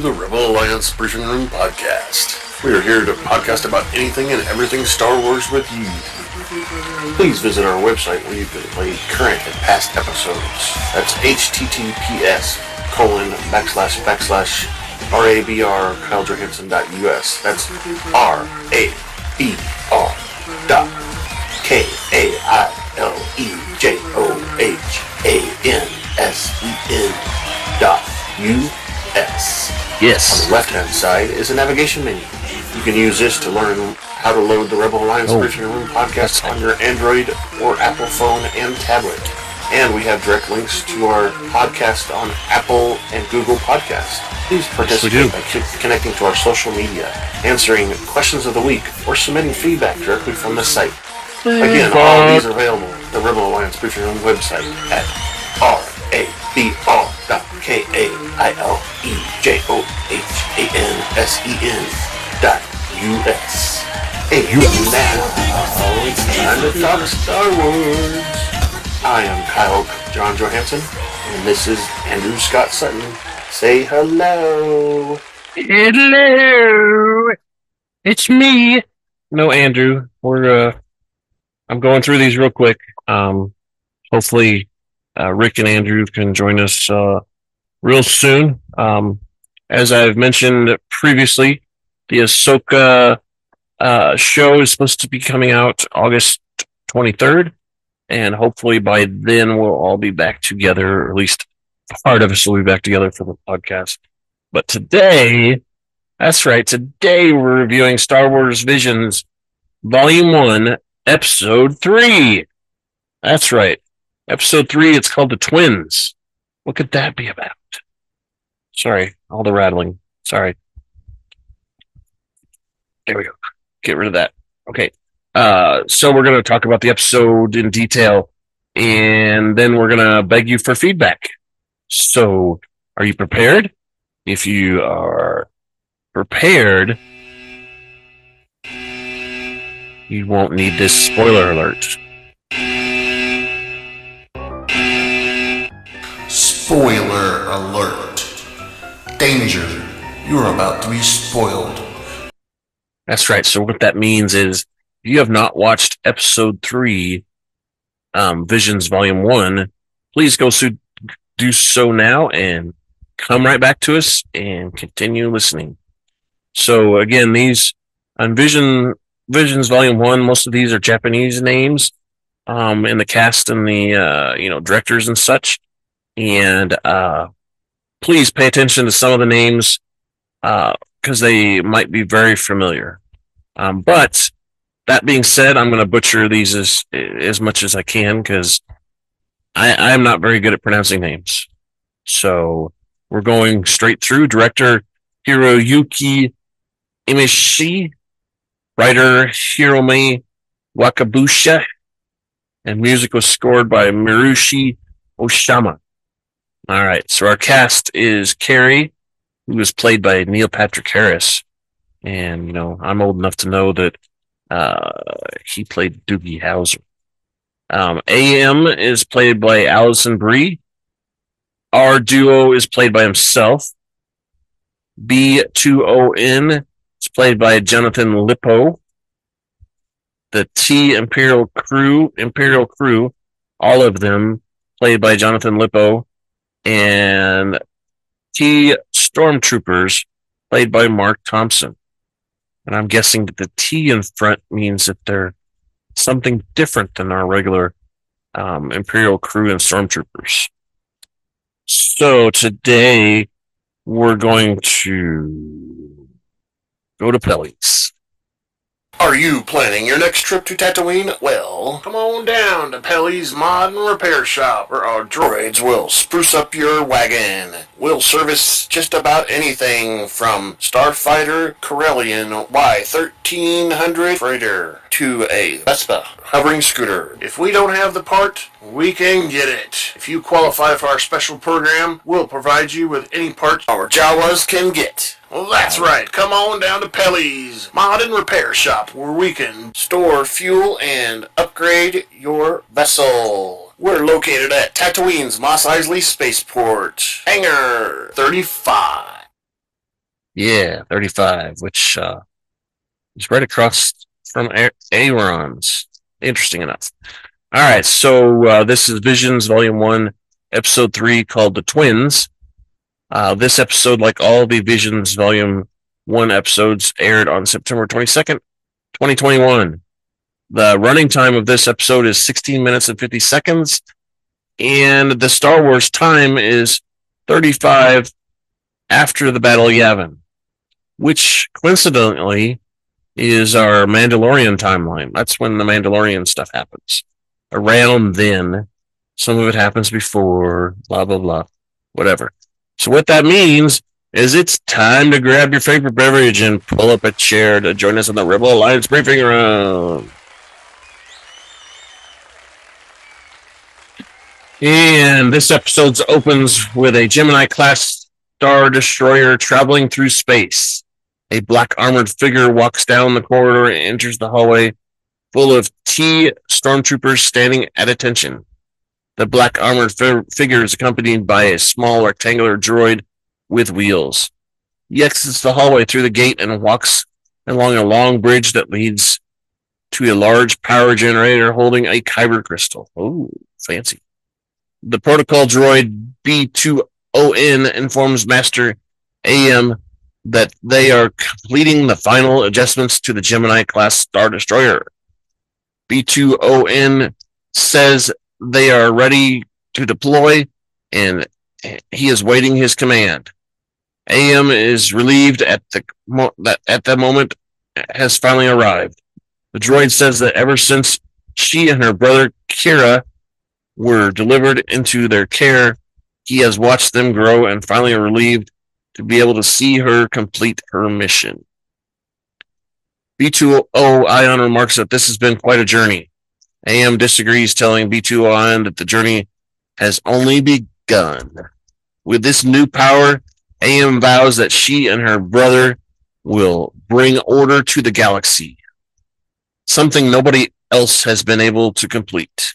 the Rebel Alliance Briefing Room podcast. We are here to podcast about anything and everything Star Wars with you. Please visit our website where you can play current and past episodes. That's https colon backslash backslash rabr kailejohansen.us. That's R A B R dot K A I L E J O H A N S E N dot U S. Yes. On the left hand side is a navigation menu. You can use this to learn how to load the Rebel Alliance Oh. Briefing Room podcast on your Android or Apple phone and tablet. And we have direct links to our podcast on Apple and Google Podcasts. Please participate do. by co- connecting to our social media, answering questions of the week, or submitting feedback directly from the site. Again, all of these are available at the Rebel Alliance Briefing Room website at R-A-B-R dot K-A-I-L-E-J-O-H-A-N-S-E-N dot U-S. And now, it's time to talk Star Wars. I am Kyle John Johansen, and this is Andrew Scott Sutton. Say hello. Hello. It's me. No, Andrew. We're uh I'm going through these real quick. Um hopefully uh Rick and Andrew can join us uh real soon. Um as I've mentioned previously, the Ahsoka uh show is supposed to be coming out August 23rd and hopefully by then we'll all be back together or at least part of us will be back together for the podcast. But today, that's right, today we're reviewing Star Wars Visions Volume 1, Episode 3. That's right. Episode 3, it's called The Twins. What could that be about? Sorry, all the rattling. Sorry. There we go. Get rid of that. Okay. Uh, so we're going to talk about the episode in detail and then we're going to beg you for feedback. So, are you prepared? If you are prepared, you won't need this spoiler alert. Spoiler alert. Danger. You are about to be spoiled. That's right. So what that means is if you have not watched episode three, um, Visions Volume One, please go so, do so now and come right back to us and continue listening. So again, these on Vision Visions Volume One, most of these are Japanese names, um, in the cast and the uh, you know directors and such, and uh, please pay attention to some of the names because they might be very familiar. Um, but that being said, I'm going to butcher these as as much as I can because I I'm not very good at pronouncing names. So we're going straight through. Director Hiroyuki Imaishi, writer Hiromi Wakabusha, and music was scored by Mirushi Oshama. All right, so our cast is Karre, who was played by Neil Patrick Harris. And, you know, I'm old enough to know that uh, he played Doogie Howser. Um, AM is played by Alison Brie. R-Duo is played by himself. B2ON is played by Jonathan Lipow. The T Imperial Crew, Imperial Crew, all of them played by Jonathan Lipow. And T Stormtroopers played by Marc Thompson. And I'm guessing that the T in front means that they're something different than our regular um, Imperial crew and stormtroopers. So today we're going to go to Pelly's. Are you planning your next trip to Tatooine? Well, come on down to Pelly's Mod and Repair Shop, where our droids will spruce up your wagon. We'll service just about anything from Starfighter Corellian Y1300 freighter to a Vespa hovering scooter. If we don't have the part, we can get it. If you qualify for our special program, we'll provide you with any parts our Jawas can get. Well, that's right. Come on down to Pelly's Mod and Repair Shop, where we can store fuel and upgrade your vessel. We're located at Tatooine's Mos Eisley Spaceport, Hangar 35. Yeah, 35, which uh, is right across from Aaron's. Interesting enough. All right, so uh, this is Visions Volume 1, Episode 3, called The Twins. Uh, this episode, like all the Visions Volume 1 episodes, aired on September 22nd, 2021. The running time of this episode is 16 minutes and 50 seconds, and the Star Wars time is 35 after the Battle of Yavin, which coincidentally is our Mandalorian timeline. That's when the Mandalorian stuff happens. Around then, some of it happens before, blah, blah, blah, whatever. So, what that means is it's time to grab your favorite beverage and pull up a chair to join us on the Rebel Alliance briefing round. And this episode opens with a Gemini class Star Destroyer traveling through space. A black armored figure walks down the corridor and enters the hallway full of T stormtroopers standing at attention. The black armored fi- figure is accompanied by a small rectangular droid with wheels. He exits the hallway through the gate and walks along a long bridge that leads to a large power generator holding a kyber crystal. Oh, fancy. The protocol droid B2ON informs Master AM that they are completing the final adjustments to the Gemini class Star Destroyer. B2ON says they are ready to deploy and he is waiting his command. AM is relieved at the mo- that at that moment has finally arrived. The droid says that ever since she and her brother Kira were delivered into their care, he has watched them grow and finally relieved to be able to see her complete her mission. B2ON remarks that this has been quite a journey. AM disagrees, telling B2ON that the journey has only begun. With this new power, AM vows that she and her brother will bring order to the galaxy, something nobody else has been able to complete.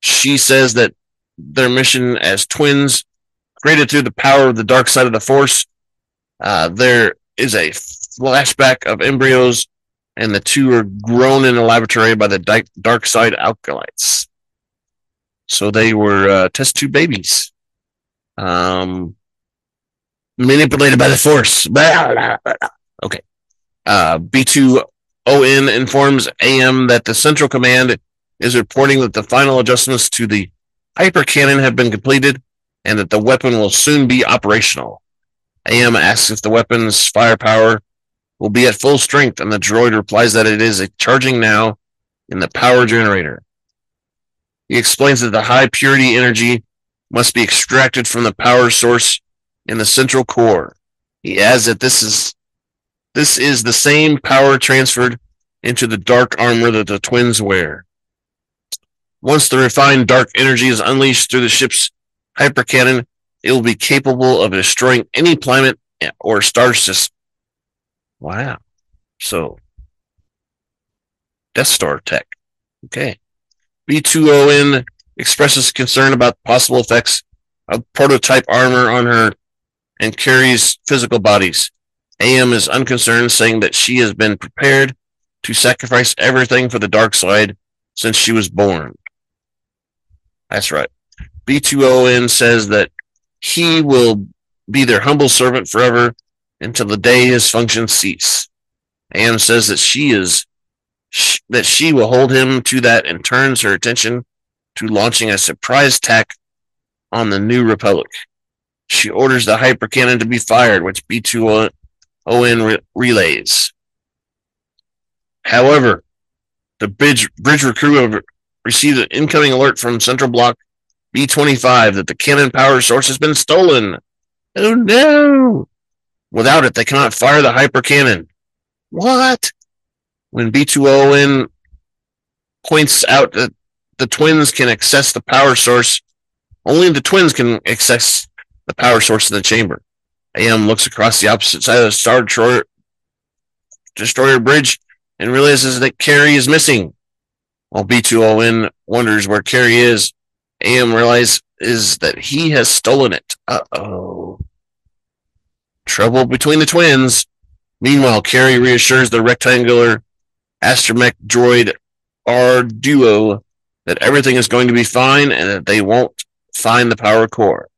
She says that their mission as twins, created through the power of the dark side of the Force, uh, there is a flashback of embryos, and the two are grown in a laboratory by the dark side acolytes. So they were uh, test tube babies, um, manipulated by the Force. Okay. Uh, B2ON informs AM that the Central Command is reporting that the final adjustments to the hyper cannon have been completed and that the weapon will soon be operational. AM asks if the weapon's firepower will be at full strength, and the droid replies that it is charging now in the power generator. He explains that the high purity energy must be extracted from the power source in the central core. He adds that this is this is the same power transferred into the dark armor that the twins wear. Once the refined dark energy is unleashed through the ship's hypercannon, it will be capable of destroying any planet or star system. Wow. So, Death Star tech. Okay. B2ON expresses concern about possible effects of prototype armor on her and Karre's physical bodies. AM is unconcerned, saying that she has been prepared to sacrifice everything for the dark side since she was born. That's right. B2ON says that he will be their humble servant forever until the day his functions cease. AM says that she is that she will hold him to that and turns her attention to launching a surprise attack on the New Republic. She orders the hypercannon to be fired, which B2ON re- relays. However, the bridge, bridge crew received an incoming alert from Central Block B25 that the cannon power source has been stolen. Oh no! Without it, they cannot fire the hyper cannon. What? When B2ON points out that the twins can access the power source, only the twins can access the power source in the chamber. AM looks across the opposite side of the Star Destroyer, Destroyer bridge and realizes that Karre is missing. While B2ON wonders where Karre is, AM realizes that he has stolen it. Uh oh. Trouble between the twins. Meanwhile, Karre reassures the rectangular astromech droid R Duo that everything is going to be fine and that they won't find the power core.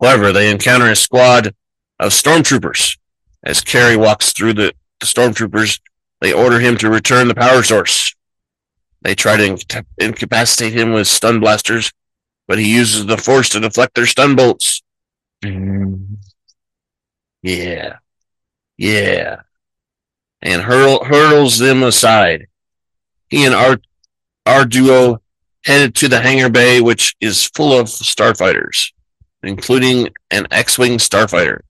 However, they encounter a squad of stormtroopers. As Karre walks through the, the stormtroopers, they order him to return the power source. They try to inca- incapacitate him with stun blasters, but he uses the force to deflect their stun bolts. Mm. Yeah. Yeah. And hurl, hurls them aside. He and our, R-Duo headed to the hangar bay, which is full of starfighters, including an X-Wing starfighter.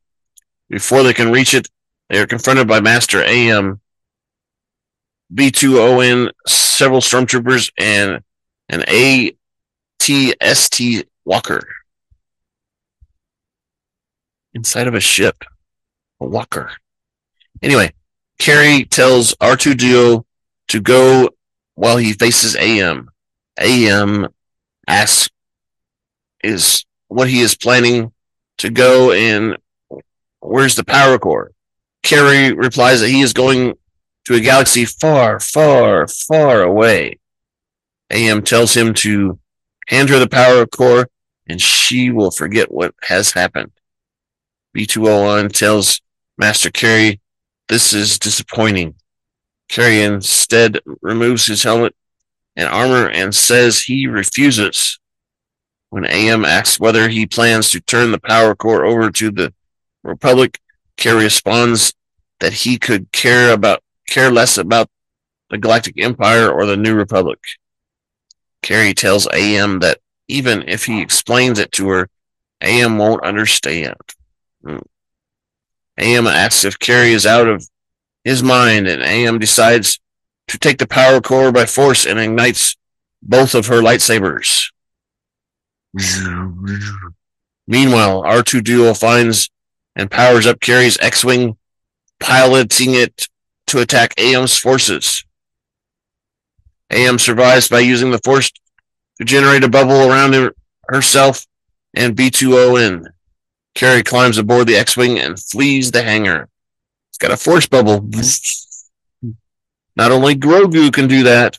Before they can reach it, they are confronted by Master AM, B2ON, several stormtroopers, and an ATST walker. Inside of a ship. Walker. Anyway, Karre tells R2 Duo to go while he faces AM. AM asks is what he is planning to go and where's the power core? Karre replies that he is going to a galaxy far, far, far away. AM tells him to hand her the power core and she will forget what has happened. B2ON tells Master Karre this is disappointing. Karre instead removes his helmet and armor and says he refuses. When AM asks whether he plans to turn the power core over to the Republic, Karre responds that he could care about care less about the Galactic Empire or the New Republic. Karre tells AM that even if he explains it to her, AM won't understand. Hmm. AM asks if Karre is out of his mind, and AM decides to take the power core by force and ignites both of her lightsabers. Meanwhile, R2 Duo finds and powers up Karre's X-Wing, piloting it to attack AM's forces. AM survives by using the force to generate a bubble around her, herself and B2ON. Karre climbs aboard the X-Wing and flees the hangar. It's got a force bubble. Not only Grogu can do that.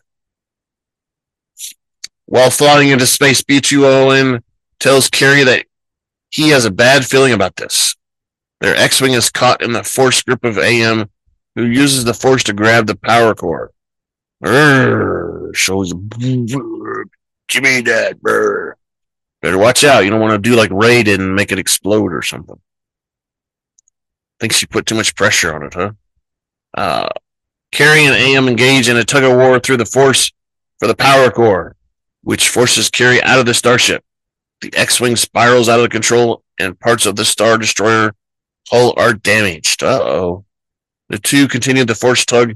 While flying into space, B2ON tells Karre that he has a bad feeling about this. Their X-Wing is caught in the force grip of AM, who uses the force to grab the power core. Brrr, shows give me that, brr. Better watch out. You don't want to do like Raiden and make it explode or something. Think she put too much pressure on it, huh? Uh, Karre and AM engage in a tug of war through the force for the power core, which forces Karre out of the starship. The X-wing spirals out of control, and parts of the Star Destroyer hull are damaged. Uh oh. The two continue the force tug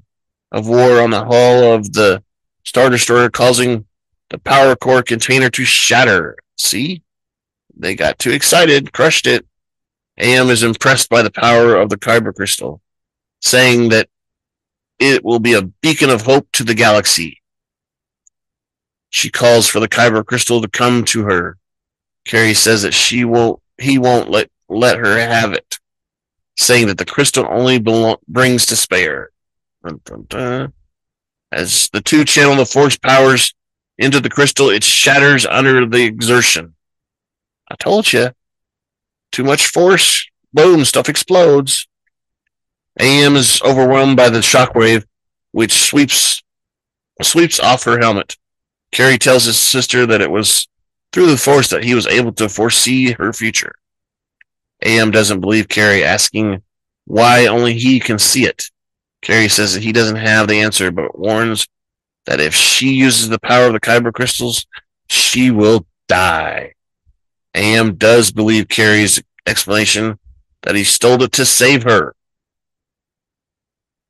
of war on the hull of the Star Destroyer, causing the power core container to shatter. See? They got too excited, crushed it. AM is impressed by the power of the Kyber crystal, saying that it will be a beacon of hope to the galaxy. She calls for the Kyber crystal to come to her. Karre says that she won't, he won't let, let her have it, saying that the crystal only brings despair. Dun, dun, dun. As the two channel the force powers into the crystal, it shatters under the exertion. I told you. Too much force. Boom, stuff explodes. AM is overwhelmed by the shockwave, which sweeps sweeps off her helmet. Karre tells his sister that it was through the force that he was able to foresee her future. AM doesn't believe Karre, asking why only he can see it. Karre says that he doesn't have the answer, but warns that if she uses the power of the Kyber crystals, she will die. AM does believe Karre's explanation that he stole it to save her.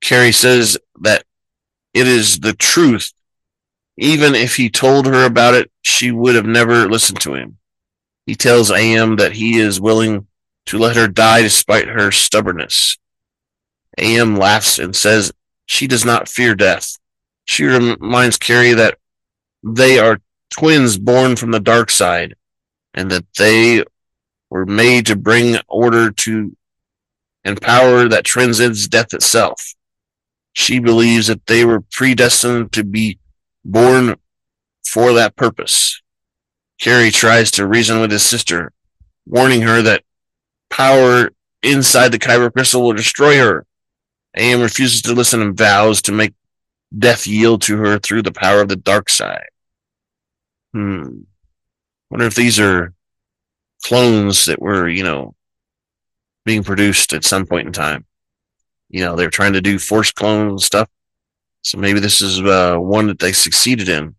Karre says that it is the truth. Even if he told her about it, she would have never listened to him. He tells AM that he is willing to let her die despite her stubbornness. AM laughs and says she does not fear death. She reminds Karre that they are twins born from the dark side and that they were made to bring order to and power that transcends death itself. She believes that they were predestined to be born for that purpose. Karre tries to reason with his sister, warning her that power inside the kyber crystal will destroy her. AM refuses to listen and vows to make death yield to her through the power of the dark side. Hmm. Wonder if these are clones that were, you know, being produced at some point in time. You know, they're trying to do force clone stuff. So maybe this is uh, one that they succeeded in.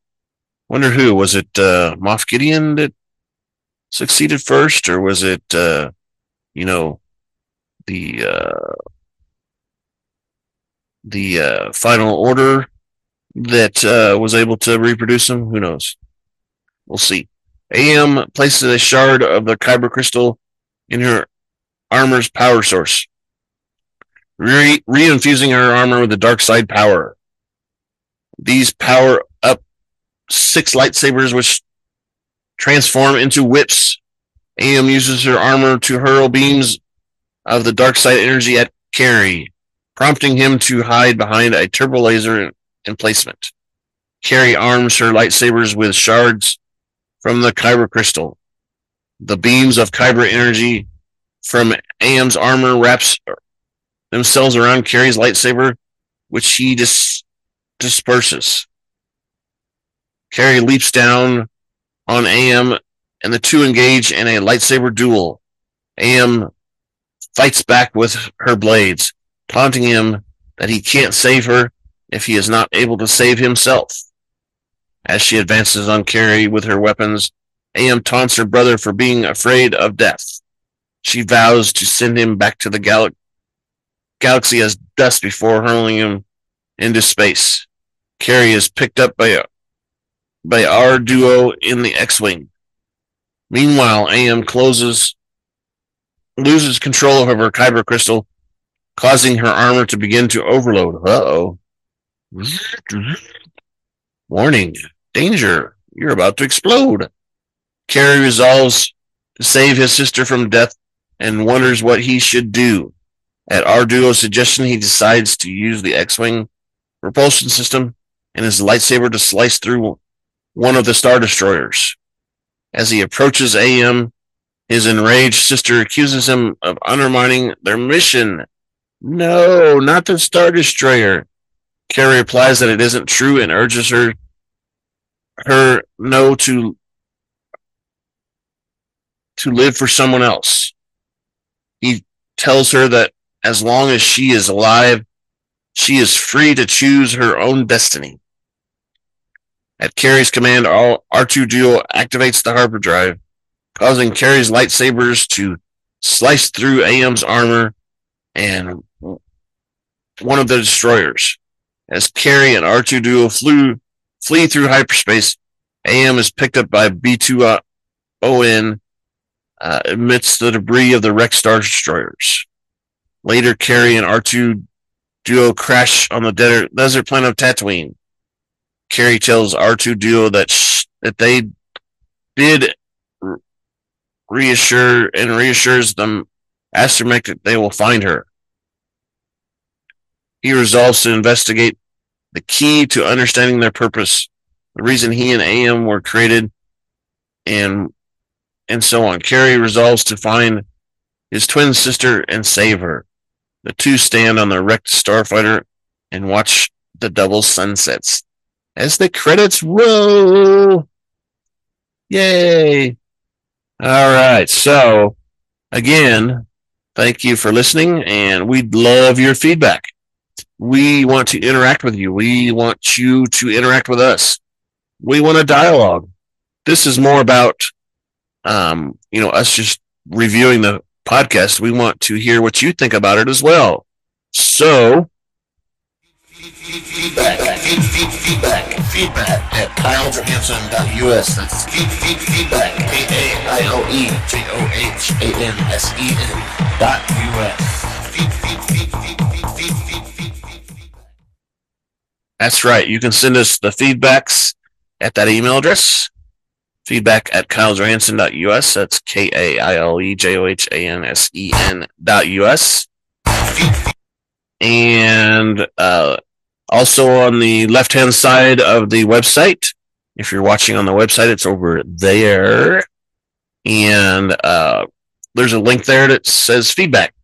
Wonder who was it? Uh, Moff Gideon that succeeded first, or was it, uh, you know, the uh, the uh, Final Order that uh, was able to reproduce them? Who knows? We'll see. AM places a shard of the kyber crystal in her armor's power source, re- reinfusing her armor with the dark side power. These power up six lightsabers, which transform into whips. AM uses her armor to hurl beams of the dark side energy at Karre, prompting him to hide behind a turbo laser emplacement. Karre arms her lightsabers with shards from the Kyber crystal. The beams of Kyber energy from AM's armor wraps themselves around Karre's lightsaber, which he dis- disperses. Karre leaps down on AM, and the two engage in a lightsaber duel. AM fights back with her blades, taunting him that he can't save her if he is not able to save himself. As she advances on Karre with her weapons, AM taunts her brother for being afraid of death. She vows to send him back to the gal- galaxy as dust before hurling him into space. Karre is picked up by by R-Duo in the X-wing. Meanwhile, AM closes loses control of her kyber crystal, causing her armor to begin to overload. Uh oh. Warning, danger, you're about to explode. Karre resolves to save his sister from death and wonders what he should do. At R-Duo's suggestion, he decides to use the X-Wing propulsion system and his lightsaber to slice through one of the Star Destroyers. As he approaches AM, his enraged sister accuses him of undermining their mission. No, not the Star Destroyer. Karre replies that it isn't true and urges her her no to to live for someone else. He tells her that as long as she is alive, she is free to choose her own destiny. At Karre's command, R2 Duo activates the hyperdrive, causing Karre's lightsabers to slice through AM's armor and one of the destroyers. As Karre and R2 Duo flew, flee through hyperspace, AM is picked up by B2ON uh, amidst the debris of the wrecked Star Destroyers. Later, Karre and R2 Duo crash on the desert, desert planet of Tatooine. Karre tells R2 Duo that sh- that they did reassure and reassures them Astromech that they will find her. He resolves to investigate the key to understanding their purpose, the reason he and AM were created, and and so on. Karre resolves to find his twin sister and save her. The two stand on the wrecked starfighter and watch the double sunsets. As the credits roll. Yay. All right. So again, thank you for listening and we'd love your feedback. We want to interact with you. We want you to interact with us. We want a dialogue. This is more about um, you know, us just reviewing the podcast, we want to hear what you think about it as well. So, feedback, feedback, feedback at kailejohansen.us. That's feedback, K-A-I-L-E-J-O-H-A-N-S-E-N dot That's right. You can send us the feedbacks at that email address feedback at kailejohansen.us. That's K A I L E J O H A N S E N dot US. And uh, also on the left hand side of the website, if you're watching on the website, it's over there. And uh, there's a link there that says feedback.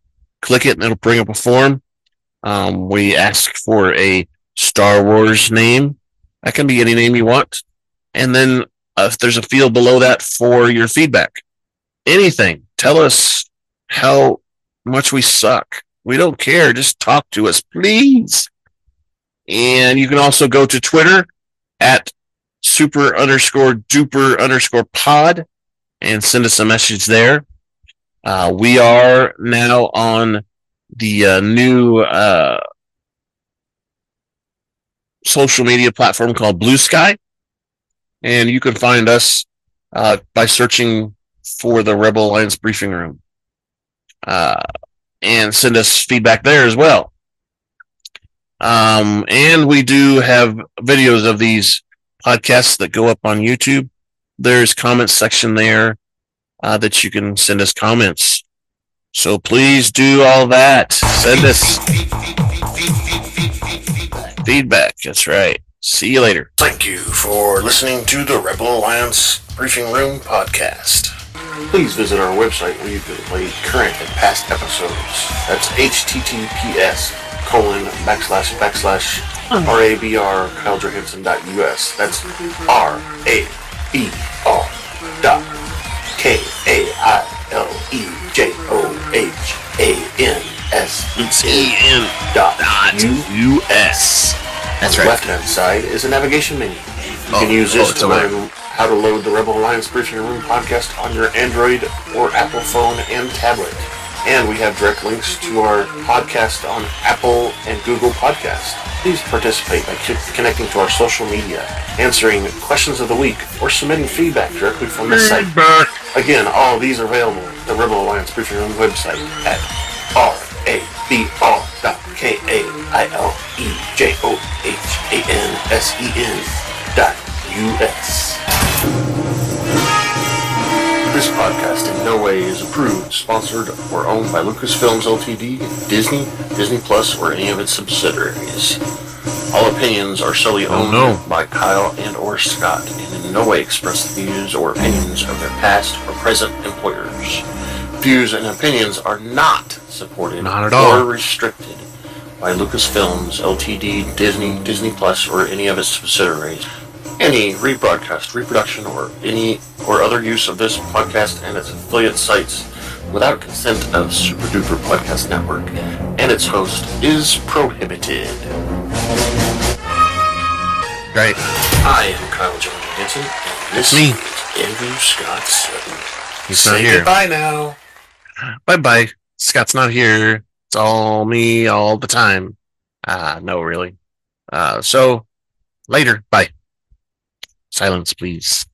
Click it and it'll bring up a form. Um, we ask for a Star Wars name. That can be any name you want. And then uh, if there's a field below that for your feedback, anything, tell us how much we suck. We don't care. Just talk to us, please. And you can also go to Twitter at super underscore duper underscore pod and send us a message there. Uh, we are now on the uh, new uh, social media platform called Bluesky. And you can find us uh, by searching for the Rebel Alliance Briefing Room uh, and send us feedback there as well. Um, and we do have videos of these podcasts that go up on YouTube. There's comments section there uh, that you can send us comments. So please do all that. Send us feedback. That's right. See you later. Thank you for listening to the Rebel Alliance Briefing Room podcast. Please visit our website where you can play current and past episodes. That's https colon backslash backslash rabr kailejohansen.us. That's R A B R dot K A I L E J O H A N S E N dot U.S. That's the right. left-hand side is a navigation menu. You Oh, can use oh, this it's to over there. learn how to load the Rebel Alliance Briefing Room podcast on your Android or Apple phone and tablet. And we have direct links to our podcast on Apple and Google Podcast. Please participate by connecting to our social media, answering questions of the week, or submitting feedback directly from the site. Again, all of these are available at the Rebel Alliance Briefing Room website at R-A-B-R dot K-A-I-L-E-J-O-H-A-N-S-E-N dot U-S. This podcast in no way is approved, sponsored, or owned by Lucasfilms Ltd., Disney, Disney Plus, or any of its subsidiaries. All opinions are solely Oh, owned no. by Kyle and or Scott and in no way express the views or opinions of their past or present employers. Views and opinions are not supported Not at all. or restricted by Lucasfilms Ltd., Disney, Disney Plus, or any of its subsidiaries. Any rebroadcast, reproduction, or any or other use of this podcast and its affiliate sites without consent of Super Duper Podcast Network and its host is prohibited. Right. I am Kyle John Hansen, and this Me. is Andrew Scott Sutton. He's Say not here. goodbye now. Bye bye. Scott's not here. It's all me all the time. Uh, no, really. Uh, so later. Bye. Silence, please.